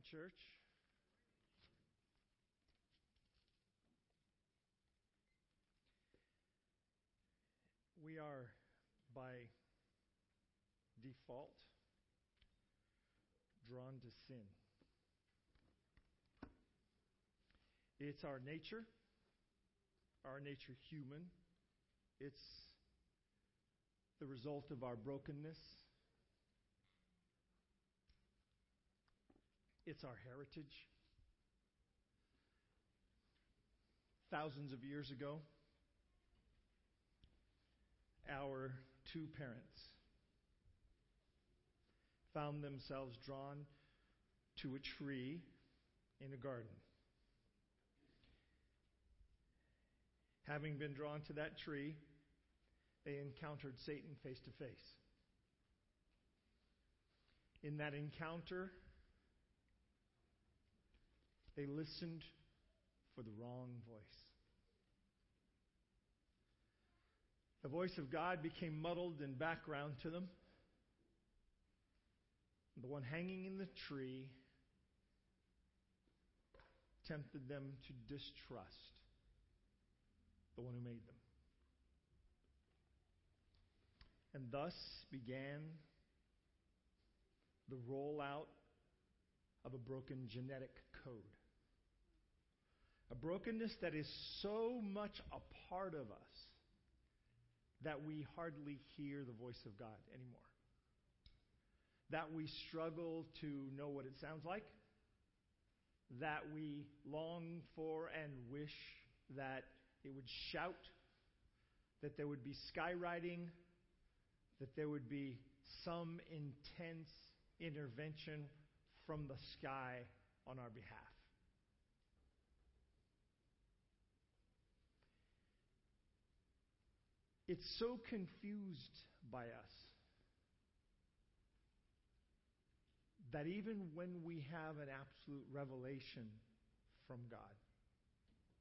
morning, church. We are, by default, drawn to sin. It's our nature, our nature human. It's the result of our brokenness. It's our heritage. Thousands of years ago, our two parents found themselves drawn to a tree in a garden. Having been drawn to that tree, they encountered Satan face to face. In that encounter, they listened for the wrong voice. The voice of God became muddled in background to them. The one hanging in the tree tempted them to distrust the one who made them. And thus began the rollout of a broken genetic code. A brokenness that is so much a part of us that we hardly hear the voice of God anymore. That we struggle to know what it sounds like. That we long for and wish that it would shout. That there would be skywriting. That there would be some intense intervention from the sky on our behalf. It's so confused by us that even when we have an absolute revelation from God,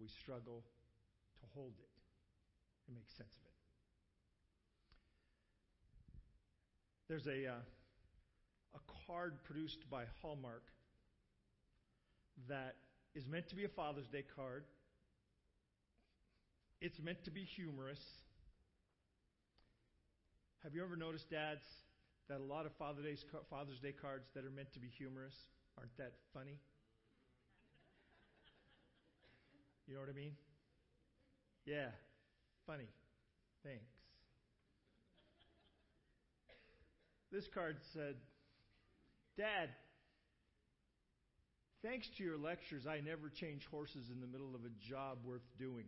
we struggle to hold it and make sense of it. There's a, uh, a card produced by Hallmark that is meant to be a Father's Day card. It's meant to be humorous. Have you ever noticed, dads, that a lot of Father's Day, Father's Day cards that are meant to be humorous aren't that funny? You know what I mean? Yeah, funny. Thanks. This card said, Dad, thanks to your lectures, I never change horses in the middle of a job worth doing.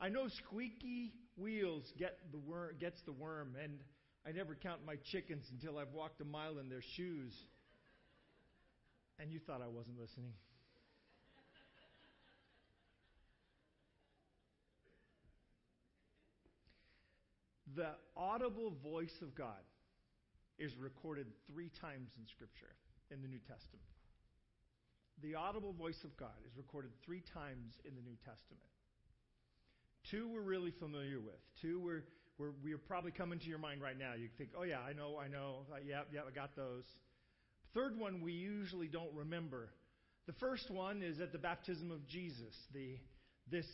I know squeaky wheels get the worm, gets the worm, and I never count my chickens until I've walked a mile in their shoes. And you thought I wasn't listening. the audible voice of God is recorded three times in Scripture in the New Testament. The audible voice of God is recorded three times in the New Testament. Two we're really familiar with. Two we're, we're, we're probably coming to your mind right now. You think, oh, yeah, I know, I know. Uh, yeah, yeah, I got those. Third one we usually don't remember. The first one is at the baptism of Jesus, the, this,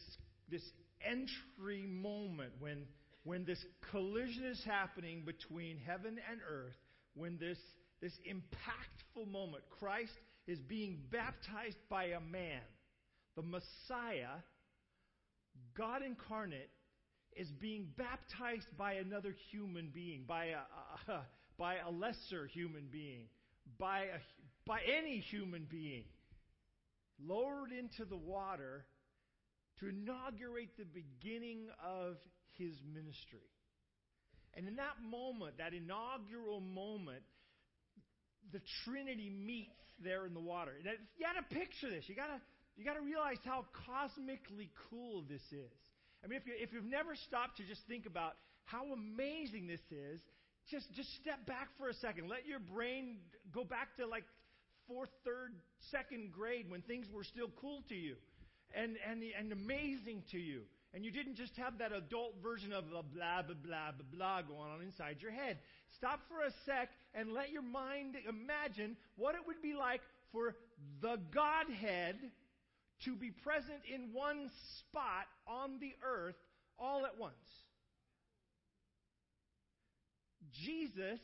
this entry moment when, when this collision is happening between heaven and earth, when this, this impactful moment, Christ is being baptized by a man, the Messiah God incarnate is being baptized by another human being, by a, by a lesser human being, by, a, by any human being, lowered into the water to inaugurate the beginning of his ministry. And in that moment, that inaugural moment, the Trinity meets there in the water. You got to picture this. You got to you got to realize how cosmically cool this is. I mean, if, you, if you've never stopped to just think about how amazing this is, just, just step back for a second. Let your brain go back to like fourth, third, second grade when things were still cool to you and, and, and amazing to you. And you didn't just have that adult version of blah, blah, blah, blah, blah going on inside your head. Stop for a sec and let your mind imagine what it would be like for the Godhead to be present in one spot on the earth all at once. Jesus,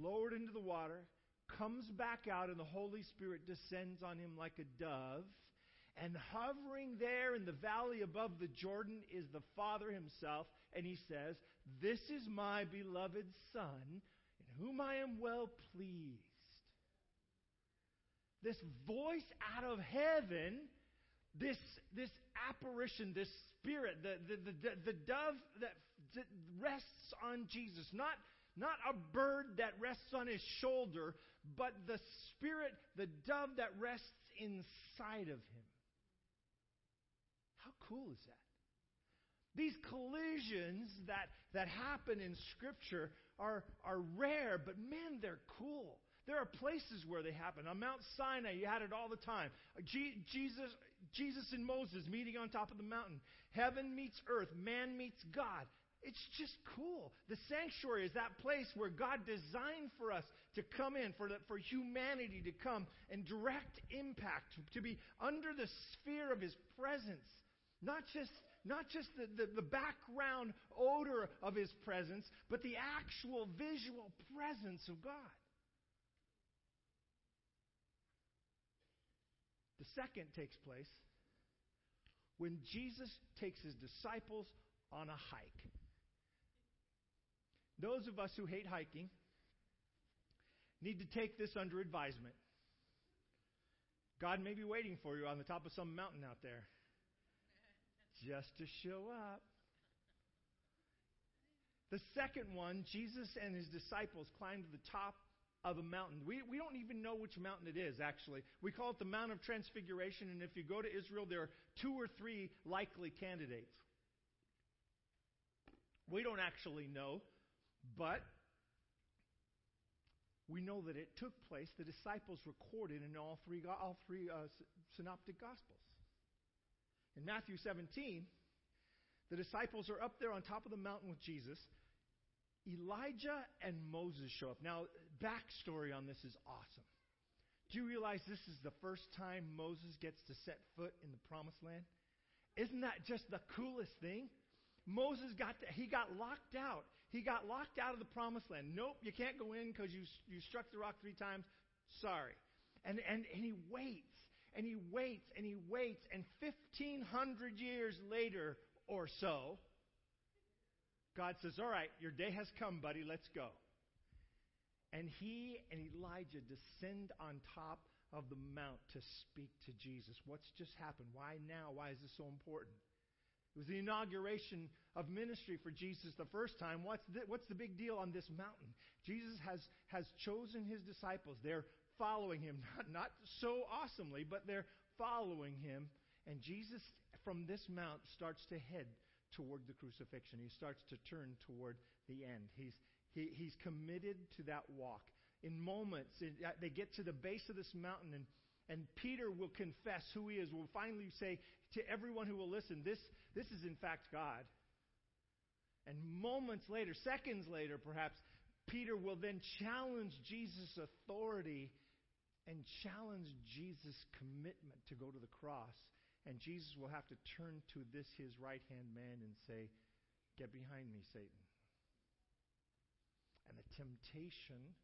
lowered into the water, comes back out, and the Holy Spirit descends on him like a dove. And hovering there in the valley above the Jordan is the Father himself. And he says, This is my beloved Son, in whom I am well pleased. This voice out of heaven, this, this apparition, this spirit, the, the, the, the dove that, that rests on Jesus, not, not a bird that rests on his shoulder, but the spirit, the dove that rests inside of him. How cool is that? These collisions that, that happen in Scripture are, are rare, but man, they're cool. There are places where they happen. On Mount Sinai, you had it all the time. Jesus, Jesus and Moses meeting on top of the mountain. Heaven meets earth. Man meets God. It's just cool. The sanctuary is that place where God designed for us to come in, for, the, for humanity to come and direct impact, to be under the sphere of His presence. Not just, not just the, the, the background odor of His presence, but the actual visual presence of God. The second takes place when Jesus takes his disciples on a hike. Those of us who hate hiking need to take this under advisement. God may be waiting for you on the top of some mountain out there just to show up. The second one, Jesus and his disciples climbed to the top of a mountain. We, we don't even know which mountain it is, actually. We call it the Mount of Transfiguration, and if you go to Israel, there are two or three likely candidates. We don't actually know, but we know that it took place. The disciples recorded in all three, all three uh, synoptic gospels. In Matthew 17, the disciples are up there on top of the mountain with Jesus. Elijah and Moses show up. Now, backstory on this is awesome. Do you realize this is the first time Moses gets to set foot in the promised land? Isn't that just the coolest thing? Moses got to, he got locked out. He got locked out of the promised land. Nope, you can't go in because you, you struck the rock three times. Sorry. And, and, and he waits, and he waits, and he waits, and 1,500 years later or so, God says, All right, your day has come, buddy, let's go. And he and Elijah descend on top of the mount to speak to Jesus. What's just happened? Why now? Why is this so important? It was the inauguration of ministry for Jesus the first time. What's the, what's the big deal on this mountain? Jesus has, has chosen his disciples. They're following him, not, not so awesomely, but they're following him. And Jesus, from this mount, starts to head toward the crucifixion. He starts to turn toward the end. He's, he, he's committed to that walk. In moments, uh, they get to the base of this mountain, and, and Peter will confess who he is. Will finally say to everyone who will listen, this, this is in fact God. And moments later, seconds later perhaps, Peter will then challenge Jesus' authority and challenge Jesus' commitment to go to the cross. And Jesus will have to turn to this, his right hand man, and say, Get behind me, Satan. And the temptation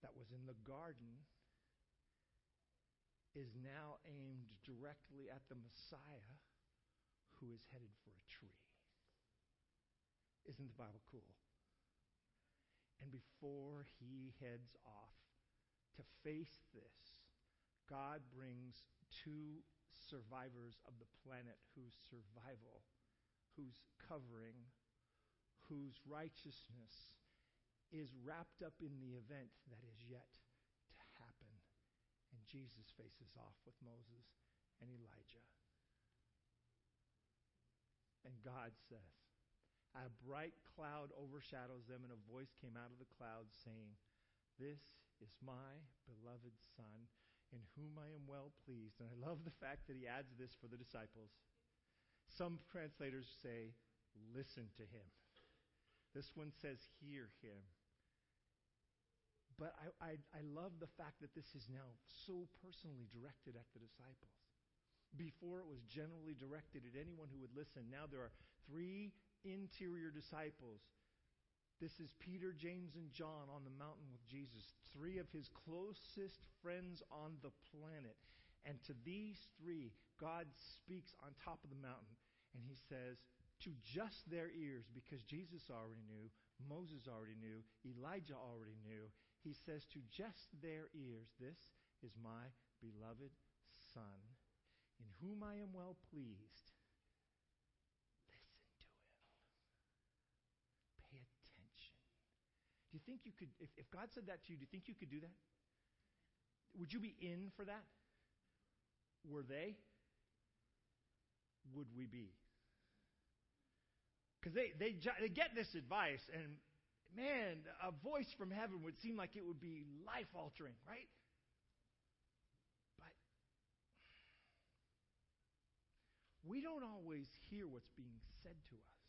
that was in the garden is now aimed directly at the Messiah who is headed for a tree. Isn't the Bible cool? And before he heads off to face this, God brings two survivors of the planet whose survival, whose covering, whose righteousness is wrapped up in the event that is yet to happen. And Jesus faces off with Moses and Elijah. And God says, A bright cloud overshadows them, and a voice came out of the cloud saying, This is my beloved Son in whom I am well pleased. And I love the fact that he adds this for the disciples. Some translators say, listen to him. This one says, hear him. But I, I, I love the fact that this is now so personally directed at the disciples. Before it was generally directed at anyone who would listen. Now there are three interior disciples. This is Peter, James, and John on the mountain with Jesus, three of his closest friends on the planet. And to these three, God speaks on top of the mountain. And he says, to just their ears, because Jesus already knew, Moses already knew, Elijah already knew, he says to just their ears, This is my beloved Son, in whom I am well pleased. Listen to him. Pay attention. Do you think you could, if, if God said that to you, do you think you could do that? Would you be in for that? Were they? Would we be? Because they, they, they get this advice, and man, a voice from heaven would seem like it would be life altering, right? But we don't always hear what's being said to us.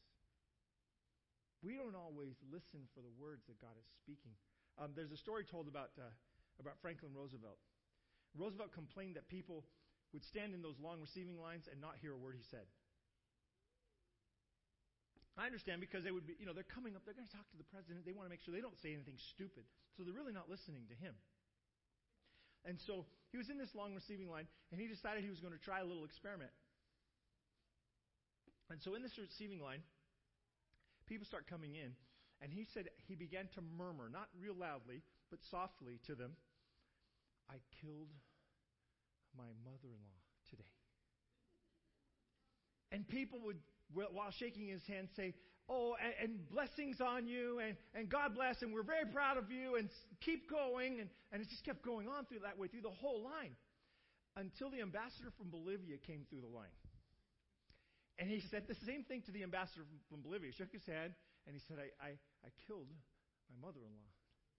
We don't always listen for the words that God is speaking. Um, there's a story told about, uh, about Franklin Roosevelt. Roosevelt complained that people would stand in those long receiving lines and not hear a word he said. I understand because they would be, you know, they're coming up, they're going to talk to the president. They want to make sure they don't say anything stupid. So they're really not listening to him. And so he was in this long receiving line, and he decided he was going to try a little experiment. And so in this receiving line, people start coming in, and he said he began to murmur, not real loudly, but softly to them, I killed my mother in law today. And people would while shaking his hand, say, Oh, and, and, blessings on you, and, and God bless, and we're very proud of you, and keep going. And, and it just kept going on through that way, through the whole line, until the ambassador from Bolivia came through the line. And he said the same thing to the ambassador from, Bolivia. He shook his hand, and he said, I, I, I killed my mother in law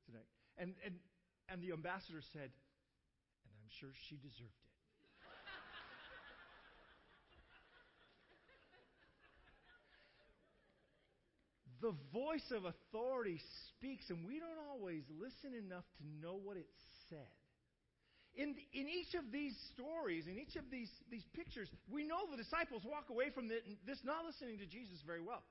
tonight. And, and, and the ambassador said, And I'm sure she deserved it. the voice of authority speaks, and we don't always listen enough to know what it said. In, in each of these stories, in each of these, these pictures, we know the disciples walk away from this not listening to Jesus very well.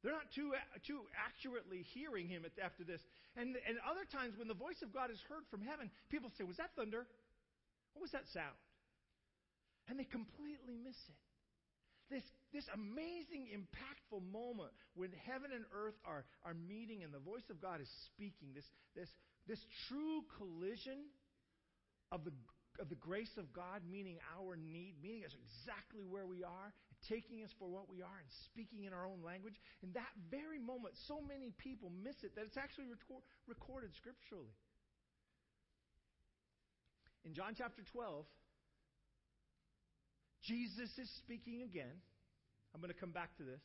They're not too, too accurately hearing him after this. And, and other times, when the voice of God is heard from heaven, people say, Was that thunder? What was that sound? And they completely miss it this, this amazing, impactful moment when heaven and earth are, are meeting and the voice of God is speaking, this, this, this true collision of the, of the grace of God meaning our need, meeting us exactly where we are, taking us for what we are, and speaking in our own language. In that very moment, so many people miss it that it's actually retor- recorded scripturally. In John chapter 12, Jesus is speaking again. I'm going to come back to this.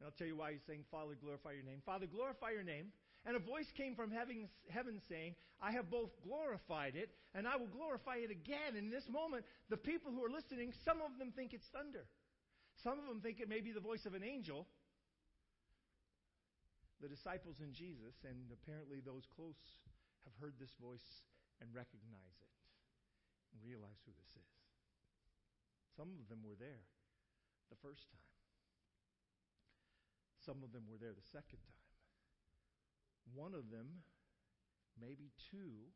And I'll tell you why he's saying, Father, glorify your name. Father, glorify your name. And a voice came from heaven, heaven saying, I have both glorified it and I will glorify it again. In this moment, the people who are listening, some of them think it's thunder. Some of them think it may be the voice of an angel. The disciples and Jesus, and apparently those close, have heard this voice and recognize it and realize who this is. Some of them were there the first time. Some of them were there the second time. One of them, maybe two,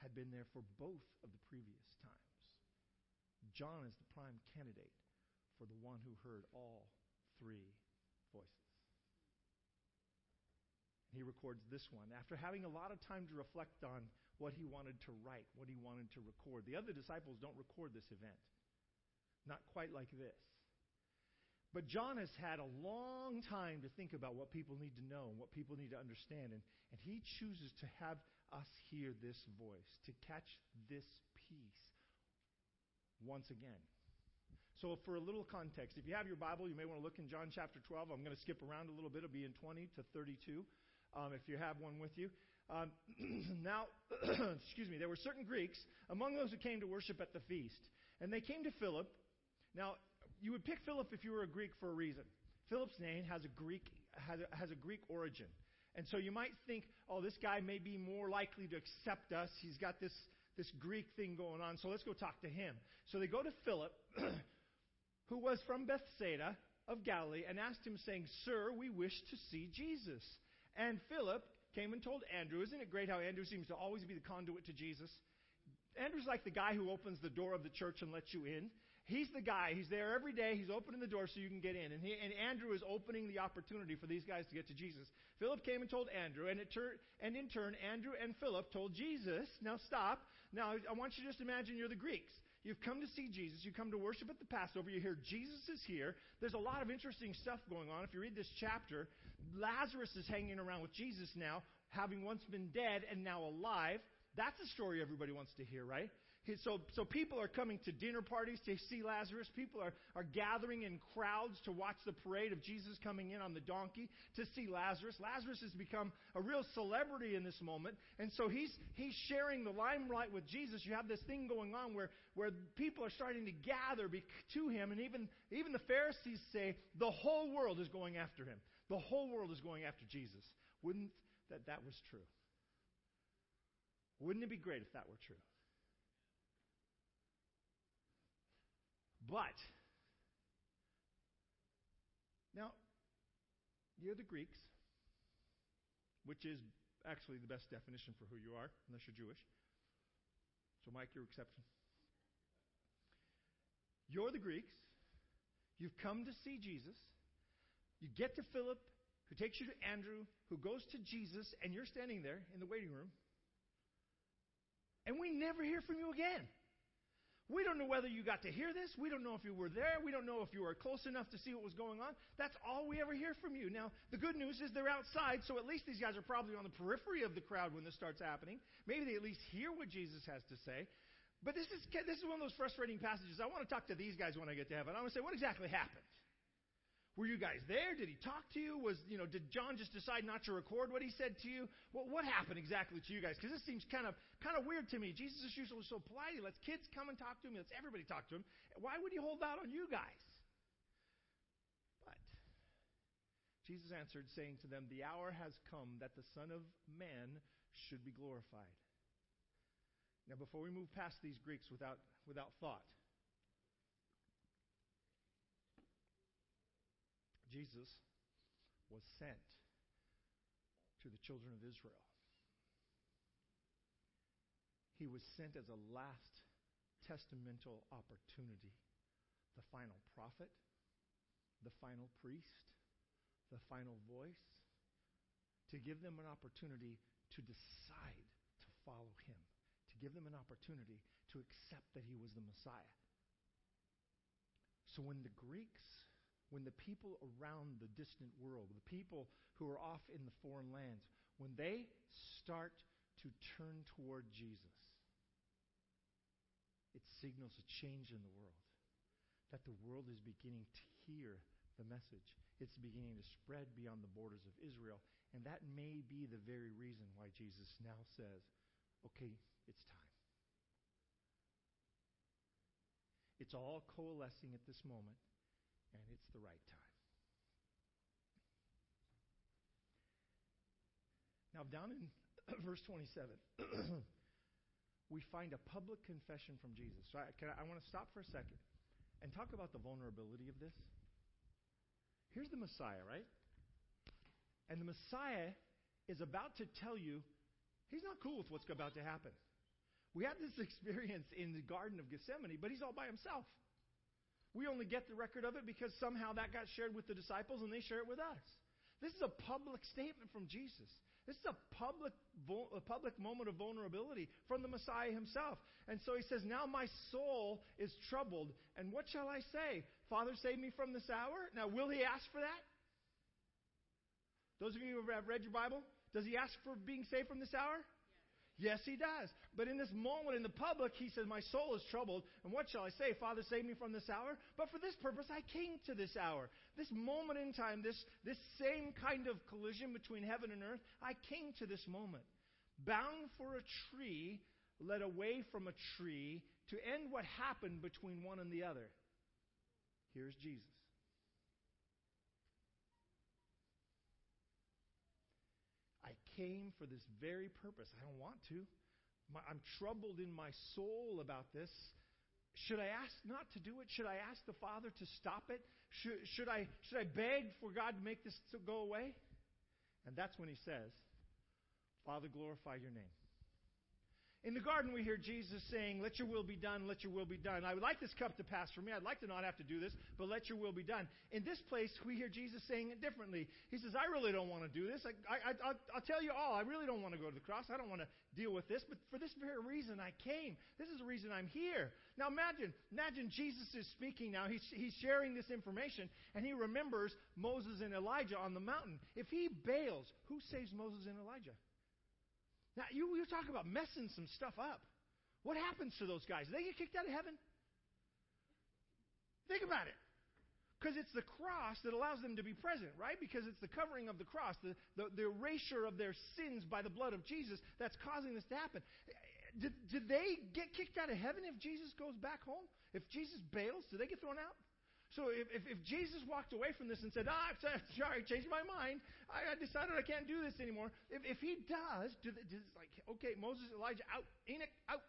had been there for both of the previous times. John is the prime candidate for the one who heard all three voices. He records this one after having a lot of time to reflect on what he wanted to write, what he wanted to record. The other disciples don't record this event. Not quite like this. But John has had a long time to think about what people need to know and what people need to understand. And, and he chooses to have us hear this voice, to catch this piece once again. So, for a little context, if you have your Bible, you may want to look in John chapter 12. I'm going to skip around a little bit. It'll be in 20 to 32 um, if you have one with you. Um, now, excuse me, there were certain Greeks among those who came to worship at the feast. And they came to Philip. Now, you would pick Philip if you were a Greek for a reason. Philip's name has a Greek, has a, has a Greek origin. And so you might think, oh, this guy may be more likely to accept us. He's got this, this Greek thing going on, so let's go talk to him. So they go to Philip, who was from Bethsaida of Galilee, and asked him, saying, Sir, we wish to see Jesus. And Philip came and told Andrew. Isn't it great how Andrew seems to always be the conduit to Jesus? Andrew's like the guy who opens the door of the church and lets you in. He's the guy. He's there every day. He's opening the door so you can get in. And, he, and Andrew is opening the opportunity for these guys to get to Jesus. Philip came and told Andrew, and, it tur- and in turn, Andrew and Philip told Jesus. Now stop. Now I want you to just imagine you're the Greeks. You've come to see Jesus. You come to worship at the Passover. You hear Jesus is here. There's a lot of interesting stuff going on. If you read this chapter, Lazarus is hanging around with Jesus now, having once been dead and now alive. That's a story everybody wants to hear, right? So, so people are coming to dinner parties to see Lazarus. People are, are gathering in crowds to watch the parade of Jesus coming in on the donkey to see Lazarus. Lazarus has become a real celebrity in this moment. And so he's, he's sharing the limelight with Jesus. You have this thing going on where, where people are starting to gather to him. And even, even the Pharisees say the whole world is going after him. The whole world is going after Jesus. Wouldn't that that was true? Wouldn't it be great if that were true? But, now, you're the Greeks, which is actually the best definition for who you are, unless you're Jewish. So, Mike, your exception. You're the Greeks. You've come to see Jesus. You get to Philip, who takes you to Andrew, who goes to Jesus, and you're standing there in the waiting room. And we never hear from you again. We don't know whether you got to hear this. We don't know if you were there. We don't know if you were close enough to see what was going on. That's all we ever hear from you. Now, the good news is they're outside, so at least these guys are probably on the periphery of the crowd when this starts happening. Maybe they at least hear what Jesus has to say. But this is, this is one of those frustrating passages. I want to talk to these guys when I get to heaven. I want to say, what exactly happened? Were you guys there? Did he talk to you? Was you know? Did John just decide not to record what he said to you? Well, what happened exactly to you guys? Because this seems kind of kind of weird to me. Jesus is usually so polite. He lets kids come and talk to him. He lets everybody talk to him. Why would he hold out on you guys? But Jesus answered, saying to them, "The hour has come that the Son of Man should be glorified." Now, before we move past these Greeks without without thought. Jesus was sent to the children of Israel. He was sent as a last testamental opportunity, the final prophet, the final priest, the final voice, to give them an opportunity to decide to follow him, to give them an opportunity to accept that he was the Messiah. So when the Greeks when the people around the distant world, the people who are off in the foreign lands, when they start to turn toward Jesus, it signals a change in the world. That the world is beginning to hear the message. It's beginning to spread beyond the borders of Israel. And that may be the very reason why Jesus now says, okay, it's time. It's all coalescing at this moment and it's the right time. Now, down in verse 27, we find a public confession from Jesus. So I, I, I want to stop for a second and talk about the vulnerability of this. Here's the Messiah, right? And the Messiah is about to tell you he's not cool with what's about to happen. We had this experience in the Garden of Gethsemane, but he's all by himself. We only get the record of it because somehow that got shared with the disciples and they share it with us. This is a public statement from Jesus. This is a public, a public moment of vulnerability from the Messiah himself. And so he says, Now my soul is troubled. And what shall I say? Father, save me from this hour? Now, will he ask for that? Those of you who have read your Bible, does he ask for being saved from this hour? Yes, he does. But in this moment in the public, he says, My soul is troubled. And what shall I say? Father, save me from this hour. But for this purpose, I came to this hour. This moment in time, this, this same kind of collision between heaven and earth, I came to this moment. Bound for a tree, led away from a tree to end what happened between one and the other. Here's Jesus. I came for this very purpose. I don't want to. My, I'm troubled in my soul about this. Should I ask not to do it? Should I ask the Father to stop it? Should, should, I, should I beg for God to make this to go away? And that's when he says, Father, glorify your name. In the garden, we hear Jesus saying, Let your will be done, let your will be done. I would like this cup to pass from me. I'd like to not have to do this, but let your will be done. In this place, we hear Jesus saying it differently. He says, I really don't want to do this. I, I, I, I'll tell you all, I really don't want to go to the cross. I don't want to deal with this, but for this very reason I came. This is the reason I'm here. Now imagine, imagine Jesus is speaking now. He's, he's sharing this information, and he remembers Moses and Elijah on the mountain. If he bails, who saves Moses and Elijah? Now, you, you talk about messing some stuff up. What happens to those guys? Do they get kicked out of heaven? Think about it. Because it's the cross that allows them to be present, right? Because it's the covering of the cross, the, the, the, erasure of their sins by the blood of Jesus that's causing this to happen. Did, did they get kicked out of heaven if Jesus goes back home? If Jesus bails, do they get thrown out? So if, if, if, Jesus walked away from this and said, ah, I'm sorry, I changed my mind. I, I decided I can't do this anymore. If, if he does, do the, does like, okay, Moses, Elijah, out. Enoch, out.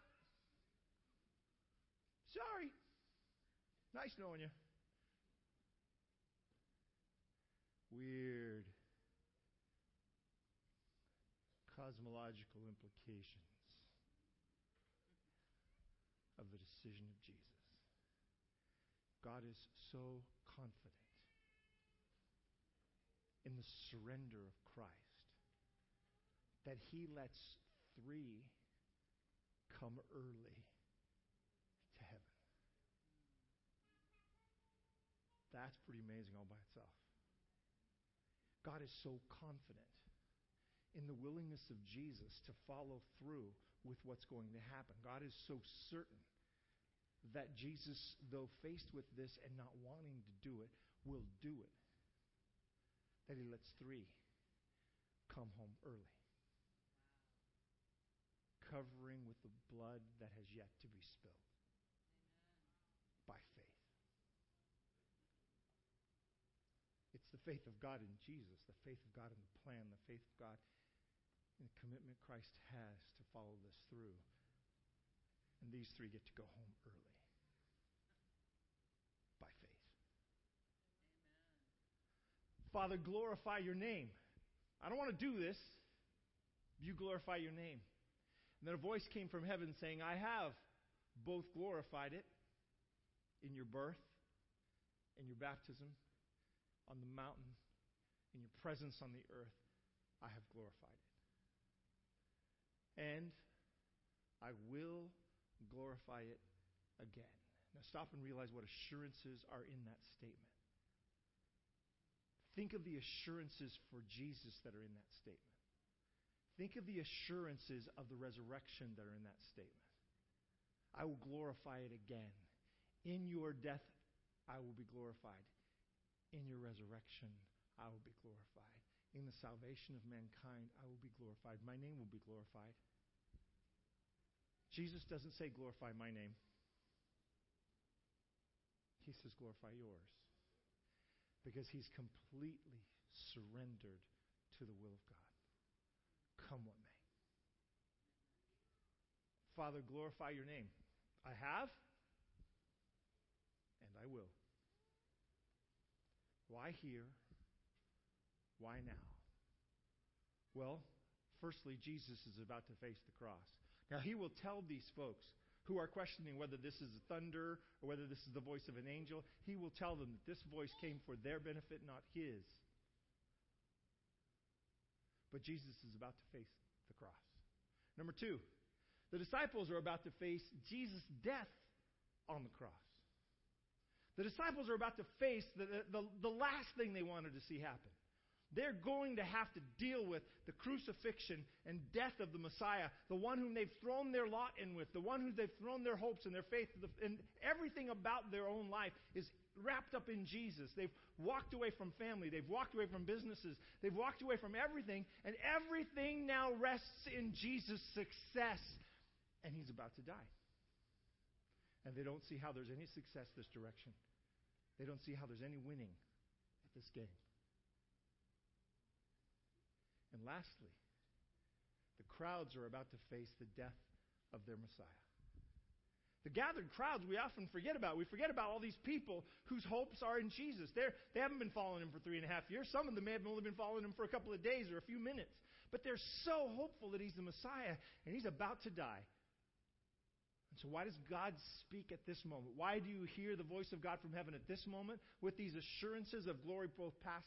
Sorry. Nice knowing you. Weird cosmological implications of the decision of. God is so confident in the surrender of Christ that he lets three come early to heaven. That's pretty amazing all by itself. God is so confident in the willingness of Jesus to follow through with what's going to happen. God is so certain that Jesus, though faced with this and not wanting to do it, will do it. That he lets three come home early, covering with the blood that has yet to be spilled by faith. It's the faith of God in Jesus, the faith of God in the plan, the faith of God in the commitment Christ has to follow this through. And these three get to go home early. Father, glorify your name. I don't want to do this. You glorify your name. And then a voice came from heaven saying, I have both glorified it in your birth, in your baptism, on the mountain, in your presence on the earth. I have glorified it. And I will glorify it again. Now stop and realize what assurances are in that statement. Think of the assurances for Jesus that are in that statement. Think of the assurances of the resurrection that are in that statement. I will glorify it again. In your death, I will be glorified. In your resurrection, I will be glorified. In the salvation of mankind, I will be glorified. My name will be glorified. Jesus doesn't say, glorify my name. He says, glorify yours because he's completely surrendered to the will of God. Come what may. Father, glorify your name. I have, and I will. Why here? Why now? Well, firstly, Jesus is about to face the cross. Now, he will tell these folks who are questioning whether this is thunder or whether this is the voice of an angel, he will tell them that this voice came for their benefit, not his. But Jesus is about to face the cross. Number two, the disciples are about to face Jesus' death on the cross. The disciples are about to face the, the, the last thing they wanted to see happen. They're going to have to deal with the crucifixion and death of the Messiah, the one whom they've thrown their lot in with, the one whom they've thrown their hopes and their faith, and everything about their own life is wrapped up in Jesus. They've walked away from family, they've walked away from businesses, they've walked away from everything, and everything now rests in Jesus' success, and he's about to die. And they don't see how there's any success this direction. They don't see how there's any winning at this game. And lastly, The crowds are about to face the death of their Messiah. The gathered crowds we often forget about. We forget about all these people whose hopes are in Jesus. They're, they haven't been following him for three and a half years. Some of them may have only been following him for a couple of days or a few minutes. But they're so hopeful that he's the Messiah and he's about to die. And so, why does God speak at this moment? Why do you hear the voice of God from heaven at this moment with these assurances of glory, both past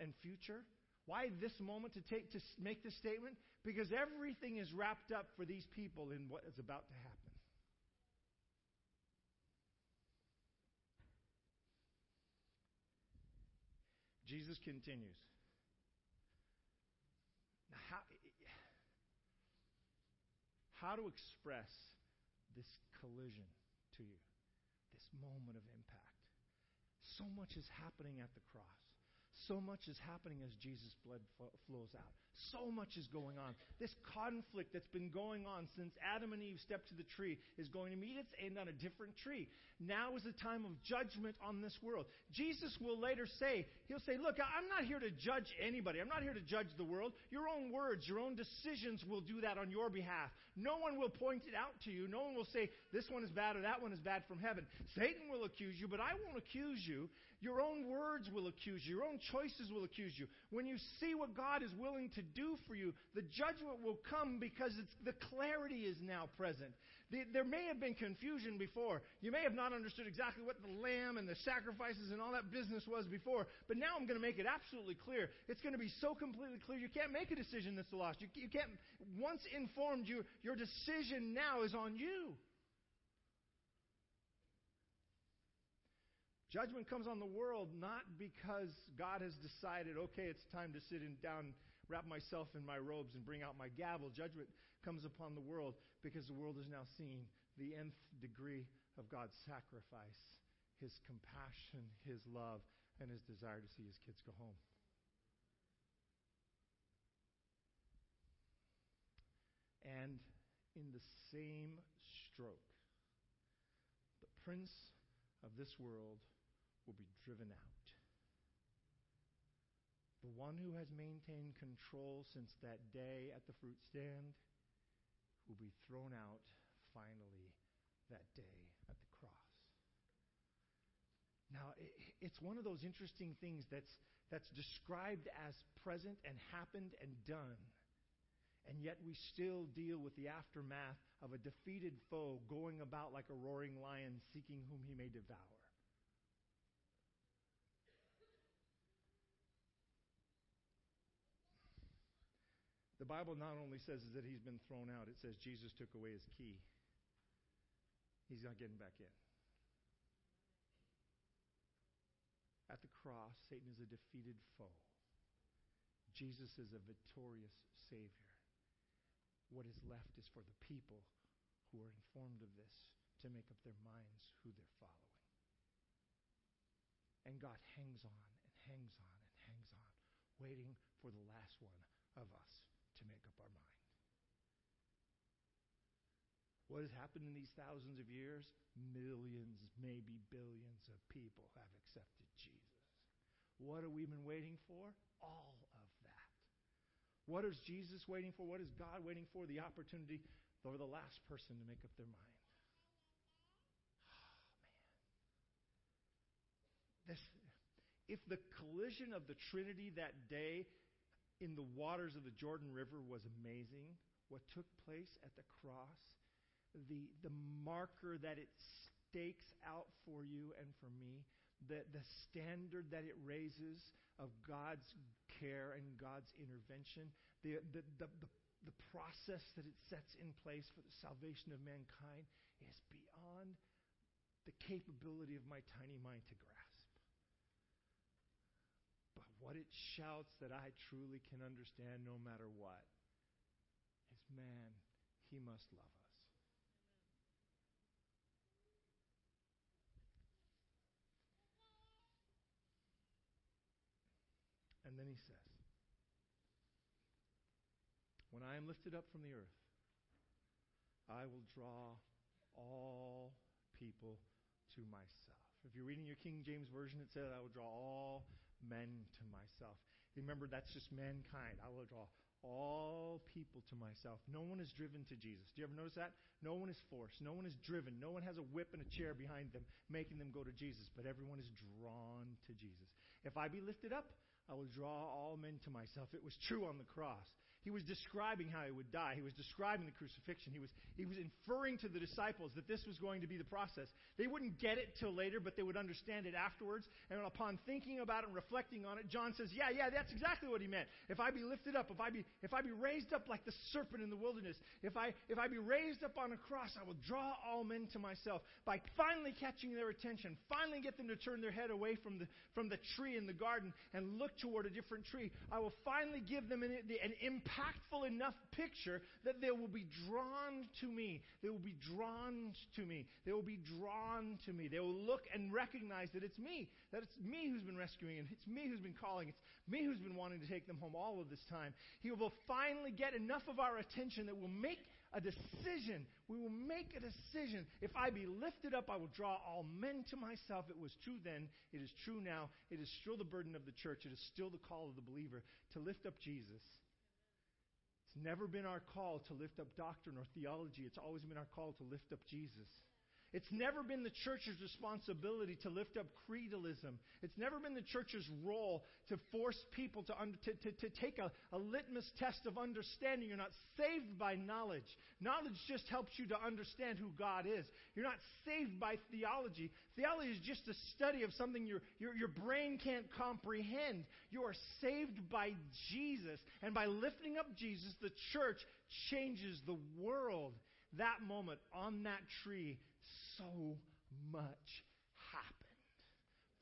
and future? Why this moment to take to make this statement? Because everything is wrapped up for these people in what is about to happen. Jesus continues. Now, how, how to express this collision to you, this moment of impact? So much is happening at the cross. So much is happening as Jesus' blood flows out. So much is going on. This conflict that's been going on since Adam and Eve stepped to the tree is going to meet its end on a different tree. Now is the time of judgment on this world. Jesus will later say, He'll say, Look, I'm not here to judge anybody. I'm not here to judge the world. Your own words, your own decisions will do that on your behalf. No one will point it out to you. No one will say, This one is bad or that one is bad from heaven. Satan will accuse you, but I won't accuse you. Your own words will accuse you. Your own choices will accuse you. When you see what God is willing to do for you, the judgment will come because the clarity is now present. The, there may have been confusion before. You may have not understood exactly what the lamb and the sacrifices and all that business was before, but now I'm going to make it absolutely clear. It's going to be so completely clear you can't make a decision that's lost. You, you can't. Once informed, you, your decision now is on you. Judgment comes on the world not because God has decided, okay, it's time to sit in, down, wrap myself in my robes, and bring out my gavel. Judgment comes upon the world because the world is now seeing the nth degree of God's sacrifice, His compassion, His love, and His desire to see His kids go home. And in the same stroke, the prince of this world will be driven out. The one who has maintained control since that day at the fruit stand will be thrown out finally that day at the cross. Now, it's one of those interesting things that's, that's described as present and happened and done. And yet we still deal with the aftermath of a defeated foe going about like a roaring lion seeking whom he may devour. The Bible not only says that he's been thrown out, it says Jesus took away his key. He's not getting back in. At the cross, Satan is a defeated foe. Jesus is a victorious Savior. What is left is for the people who are informed of this to make up their minds who they're following. And God hangs on and hangs on and hangs on, waiting for the last one of us to make up our mind. What has happened in these thousands of years? Millions, maybe billions of people have accepted Jesus. What have we been waiting for? All of that. What is Jesus waiting for? What is God waiting for? The opportunity for the last person to make up their mind. Oh, man. This, if the collision of the Trinity that day in the waters of the Jordan River was amazing. What took place at the cross, the, the marker that it stakes out for you and for me, the, the standard that it raises of God's care and God's intervention, the, the, the, the, the process that it sets in place for the salvation of mankind is beyond the capability of my tiny mind to grasp what it shouts that I truly can understand no matter what is man, he must love us. And then he says, When I am lifted up from the earth, I will draw all people to myself. If you're reading your King James Version, it says, I will draw all men to myself. Remember, that's just mankind. I will draw all people to myself. No one is driven to Jesus. Do you ever notice that? No one is forced. No one is driven. No one has a whip and a chair behind them making them go to Jesus, but everyone is drawn to Jesus. If I be lifted up, I will draw all men to myself. It was true on the cross. He was describing how he would die. He was describing the crucifixion. He was, he was inferring to the disciples that this was going to be the process. They wouldn't get it till later, but they would understand it afterwards. And upon thinking about it and reflecting on it, John says, Yeah, yeah, that's exactly what he meant. If I be lifted up, if I be, if I be raised up like the serpent in the wilderness, if I, if I be raised up on a cross, I will draw all men to myself by finally catching their attention, finally get them to turn their head away from the, from the tree in the garden and look toward a different tree. I will finally give them an, an impact impactful enough picture that they will be drawn to me. They will be drawn to me. They will be drawn to me. They will look and recognize that it's me, that it's me who's been rescuing and it's me who's been calling. It's me who's been wanting to take them home all of this time. He will finally get enough of our attention that we'll make a decision. We will make a decision. If I be lifted up, I will draw all men to myself. It was true then. It is true now. It is still the burden of the church. It is still the call of the believer to lift up Jesus it's never been our call to lift up doctrine or theology. It's always been our call to lift up Jesus. It's never been the church's responsibility to lift up creedalism. It's never been the church's role to force people to, under, to, to, to, take a, a litmus test of understanding. You're not saved by knowledge. Knowledge just helps you to understand who God is. You're not saved by theology. Theology is just a study of something your, your, your brain can't comprehend. You are saved by Jesus. And by lifting up Jesus, the church changes the world. That moment on that tree, so much happened.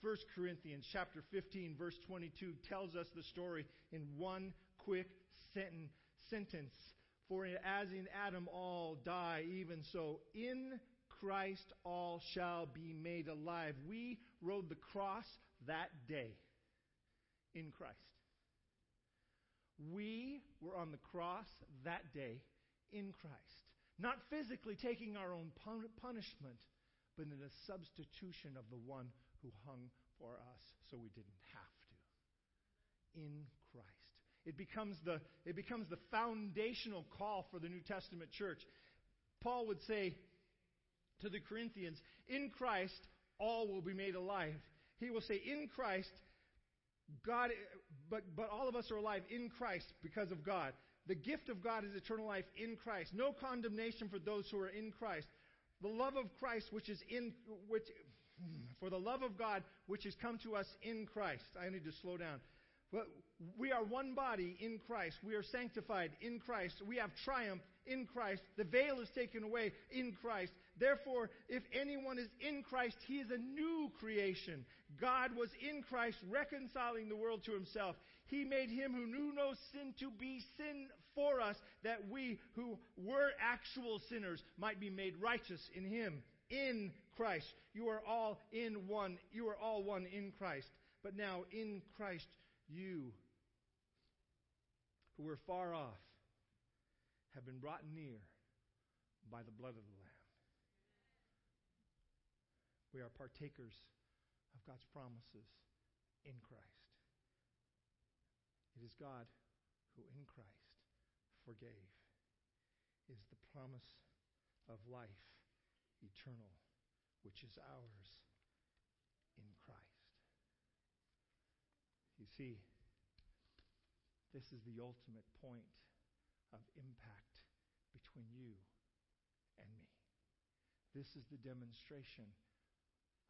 1 Corinthians chapter 15 verse 22 tells us the story in one quick sentence. For as in Adam all die, even so in Christ all shall be made alive. We rode the cross that day in Christ. We were on the cross that day in Christ. Not physically taking our own punishment, but in the substitution of the one who hung for us so we didn't have to. In Christ. It becomes the, it becomes the foundational call for the New Testament church. Paul would say to the Corinthians, In Christ, all will be made alive. He will say, In Christ, God, but, but all of us are alive in Christ because of God. The gift of God is eternal life in Christ. No condemnation for those who are in Christ. The love of Christ, which is in, which, for the love of God, which has come to us in Christ. I need to slow down. But we are one body in Christ. We are sanctified in Christ. We have triumph in Christ. The veil is taken away in Christ. Therefore, if anyone is in Christ, he is a new creation. God was in Christ reconciling the world to himself. He made him who knew no sin to be sin for us, that we who were actual sinners might be made righteous in him. In Christ. You are all in one. You are all one in Christ. But now, in Christ, you who were far off have been brought near by the blood of the. We are partakers of God's promises in Christ. It is God who in Christ forgave. Is the promise of life eternal, which is ours in Christ. You see, this is the ultimate point of impact between you and me. This is the demonstration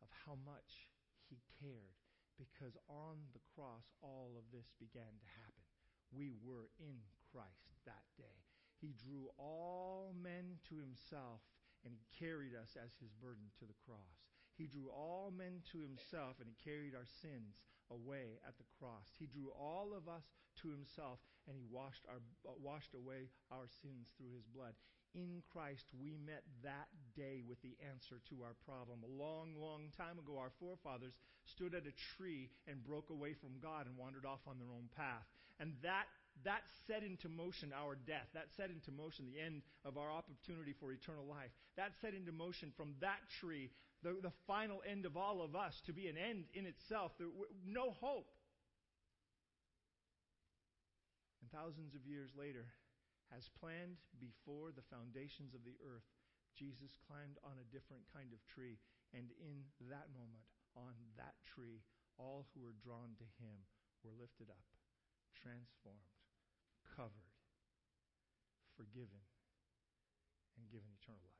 of how much he cared because on the cross, all of this began to happen. We were in Christ that day. He drew all men to himself and he carried us as his burden to the cross. He drew all men to himself and he carried our sins away at the cross. He drew all of us to himself and he washed, our, washed away our sins through his blood in Christ, we met that day with the answer to our problem. A long, long time ago, our forefathers stood at a tree and broke away from God and wandered off on their own path. And that, that set into motion our death. That set into motion the end of our opportunity for eternal life. That set into motion from that tree the, the final end of all of us to be an end in itself. There, no hope. And thousands of years later, as planned before the foundations of the earth, Jesus climbed on a different kind of tree. And in that moment, on that tree, all who were drawn to him were lifted up, transformed, covered, forgiven, and given eternal life.